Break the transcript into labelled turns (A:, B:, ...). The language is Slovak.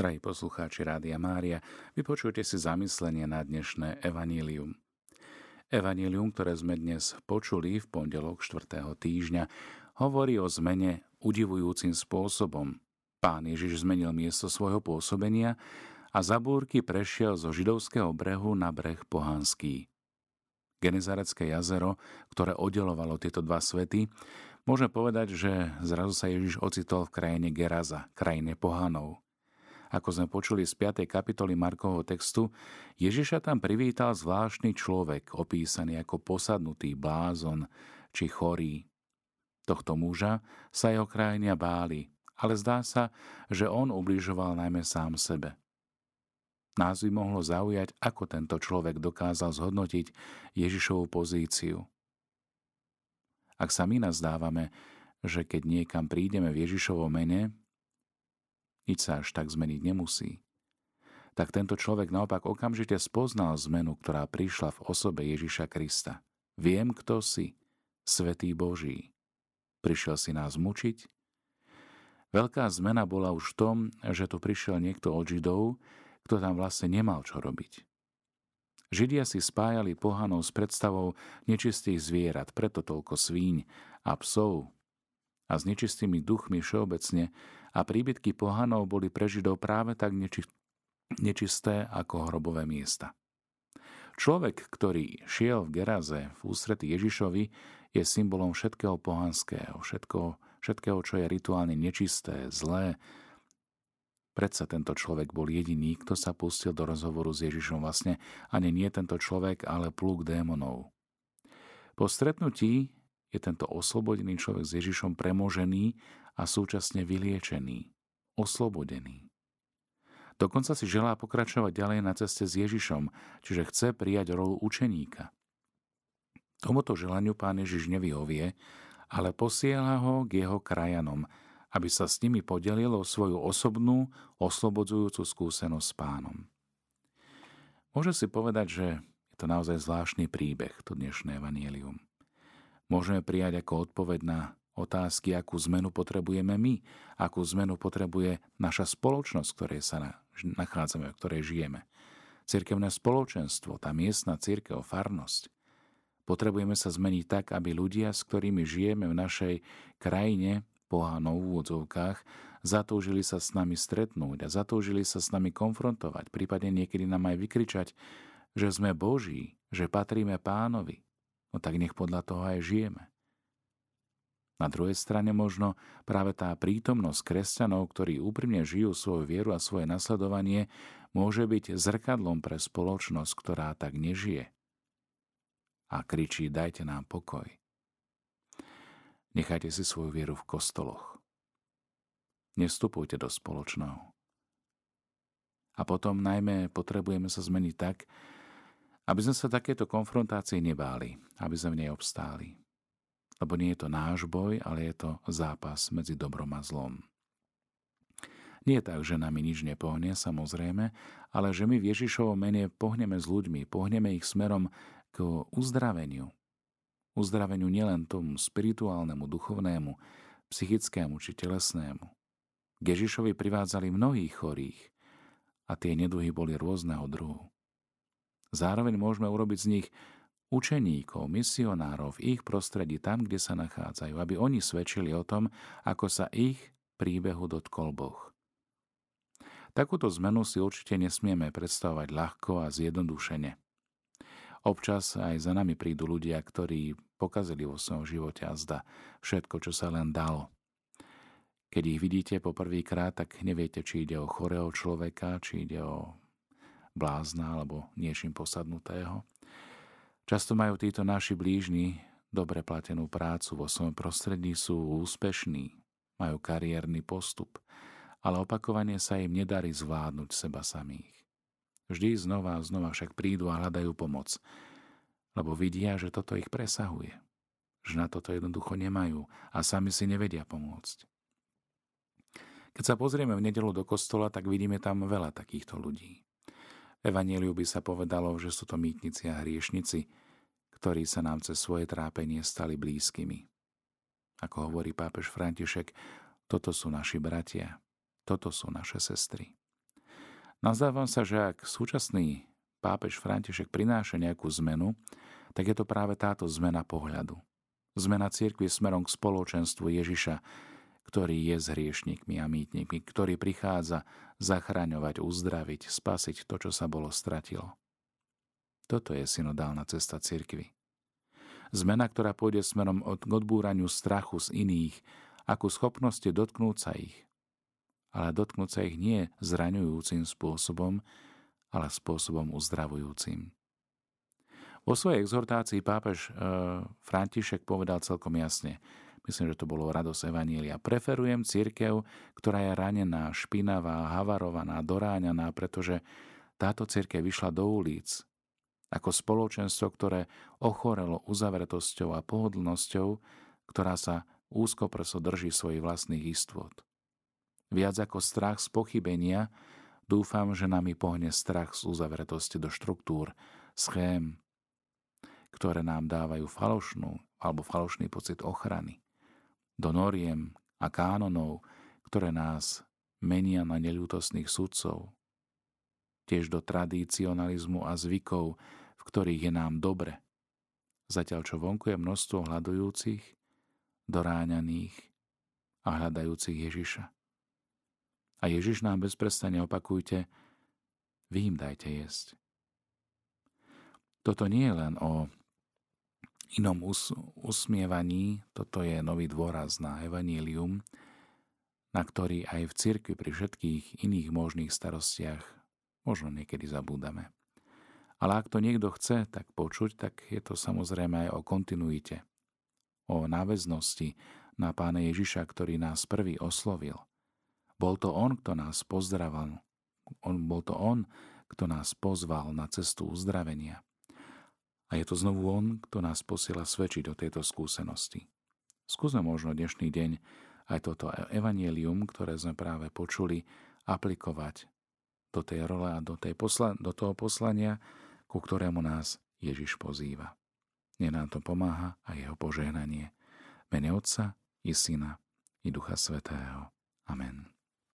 A: Drahí poslucháči Rádia Mária, vypočujte si zamyslenie na dnešné evanílium. Evanílium, ktoré sme dnes počuli v pondelok 4. týždňa, hovorí o zmene udivujúcim spôsobom. Pán Ježiš zmenil miesto svojho pôsobenia a za búrky prešiel zo židovského brehu na breh pohanský. Genezarecké jazero, ktoré oddelovalo tieto dva svety, môžeme povedať, že zrazu sa Ježiš ocitol v krajine Geraza, krajine pohanov. Ako sme počuli z 5. kapitoly Markovho textu, Ježiša tam privítal zvláštny človek, opísaný ako posadnutý blázon či chorý. Tohto muža sa jeho krajania báli, ale zdá sa, že on ubližoval najmä sám sebe. Nás by mohlo zaujať, ako tento človek dokázal zhodnotiť Ježišovú pozíciu. Ak sa my nazdávame, že keď niekam prídeme v Ježišovom mene, nič sa až tak zmeniť nemusí. Tak tento človek naopak okamžite spoznal zmenu, ktorá prišla v osobe Ježiša Krista. Viem, kto si, Svetý Boží. Prišiel si nás mučiť? Veľká zmena bola už v tom, že tu prišiel niekto od Židov, kto tam vlastne nemal čo robiť. Židia si spájali pohanov s predstavou nečistých zvierat, preto toľko svíň a psov a s nečistými duchmi všeobecne a príbytky pohanov boli pre Židov práve tak neči- nečisté ako hrobové miesta. Človek, ktorý šiel v Geraze v ústretí Ježišovi, je symbolom všetkého pohanského, všetkého, všetkého, čo je rituálne nečisté, zlé. Predsa tento človek bol jediný, kto sa pustil do rozhovoru s Ježišom. Vlastne ani nie tento človek, ale plúk démonov. Po stretnutí je tento oslobodený človek s Ježišom premožený a súčasne vyliečený, oslobodený. Dokonca si želá pokračovať ďalej na ceste s Ježišom, čiže chce prijať rolu učeníka. Tomuto želaniu pán Ježiš nevyhovie, ale posiela ho k jeho krajanom, aby sa s nimi podelil o svoju osobnú, oslobodzujúcu skúsenosť s pánom. Môže si povedať, že je to naozaj zvláštny príbeh, to dnešné evanielium. Môžeme prijať ako odpoveď na otázky, akú zmenu potrebujeme my, akú zmenu potrebuje naša spoločnosť, ktorej sa nachádzame, v ktorej žijeme. Cirkevné spoločenstvo, tá miestna církev, farnosť. Potrebujeme sa zmeniť tak, aby ľudia, s ktorými žijeme v našej krajine, pohánou v úvodzovkách, zatúžili sa s nami stretnúť a zatúžili sa s nami konfrontovať, prípadne niekedy nám aj vykričať, že sme Boží, že patríme pánovi. No tak nech podľa toho aj žijeme. Na druhej strane možno práve tá prítomnosť kresťanov, ktorí úprimne žijú svoju vieru a svoje nasledovanie, môže byť zrkadlom pre spoločnosť, ktorá tak nežije. A kričí, dajte nám pokoj. Nechajte si svoju vieru v kostoloch. Nestupujte do spoločného. A potom najmä potrebujeme sa zmeniť tak, aby sme sa takéto konfrontácie nebáli, aby sme v nej obstáli lebo nie je to náš boj, ale je to zápas medzi dobrom a zlom. Nie je tak, že nami nič nepohne, samozrejme, ale že my v Ježišovom mene pohneme s ľuďmi, pohneme ich smerom k uzdraveniu. Uzdraveniu nielen tomu spirituálnemu, duchovnému, psychickému či telesnému. K Ježišovi privádzali mnohých chorých a tie neduhy boli rôzneho druhu. Zároveň môžeme urobiť z nich učeníkov, misionárov v ich prostredí tam, kde sa nachádzajú, aby oni svedčili o tom, ako sa ich príbehu dotkol Boh. Takúto zmenu si určite nesmieme predstavovať ľahko a zjednodušene. Občas aj za nami prídu ľudia, ktorí pokazili vo svojom živote a zda všetko, čo sa len dalo. Keď ich vidíte poprvýkrát, tak neviete, či ide o chorého človeka, či ide o blázna alebo niečím posadnutého. Často majú títo naši blížni dobre platenú prácu vo svojom prostredí, sú úspešní, majú kariérny postup, ale opakovane sa im nedarí zvládnuť seba samých. Vždy znova a znova však prídu a hľadajú pomoc, lebo vidia, že toto ich presahuje, že na toto jednoducho nemajú a sami si nevedia pomôcť. Keď sa pozrieme v nedelu do kostola, tak vidíme tam veľa takýchto ľudí. Evangeliu by sa povedalo, že sú to mýtnici a hriešnici, ktorí sa nám cez svoje trápenie stali blízkymi. Ako hovorí pápež František, toto sú naši bratia, toto sú naše sestry. Nazdávam sa, že ak súčasný pápež František prináša nejakú zmenu, tak je to práve táto zmena pohľadu. Zmena cirkvi smerom k spoločenstvu Ježiša, ktorý je s hriešnikmi a mýtnikmi, ktorý prichádza zachraňovať, uzdraviť, spasiť to, čo sa bolo stratilo. Toto je synodálna cesta cirkvy. Zmena, ktorá pôjde smerom od k odbúraniu strachu z iných, ako schopnosti dotknúť sa ich, ale dotknúť sa ich nie zraňujúcim spôsobom, ale spôsobom uzdravujúcim. Vo svojej exhortácii pápež e, František povedal celkom jasne, myslím, že to bolo radosť Evanília, preferujem církev, ktorá je ranená, špinavá, havarovaná, doráňaná, pretože táto církev vyšla do ulic ako spoločenstvo, ktoré ochorelo uzavretosťou a pohodlnosťou, ktorá sa úzko prso drží svojich vlastných istôt. Viac ako strach z pochybenia, dúfam, že nami pohne strach z uzavretosti do štruktúr, schém, ktoré nám dávajú falošnú alebo falošný pocit ochrany, do noriem a kánonov, ktoré nás menia na neľútosných sudcov, tiež do tradicionalizmu a zvykov, v ktorých je nám dobre. Zatiaľ čo vonku je množstvo hľadujúcich, doráňaných a hľadajúcich Ježiša. A Ježiš nám bezprestane opakujte, vy im dajte jesť. Toto nie je len o inom us- usmievaní, toto je nový dôraz na evanílium, na ktorý aj v cirkvi pri všetkých iných možných starostiach možno niekedy zabúdame. Ale ak to niekto chce tak počuť, tak je to samozrejme aj o kontinuite, o náväznosti na Pána Ježiša, ktorý nás prvý oslovil – bol to on, kto nás pozdraval. On, bol to on, kto nás pozval na cestu uzdravenia. A je to znovu on, kto nás posiela svedčiť o tejto skúsenosti. Skúsme možno dnešný deň aj toto evanielium, ktoré sme práve počuli, aplikovať do tej role a do, tej posla, do toho poslania, ku ktorému nás Ježiš pozýva. Nie nám to pomáha a jeho požehnanie. Mene Otca i Syna i Ducha Svetého. Amen.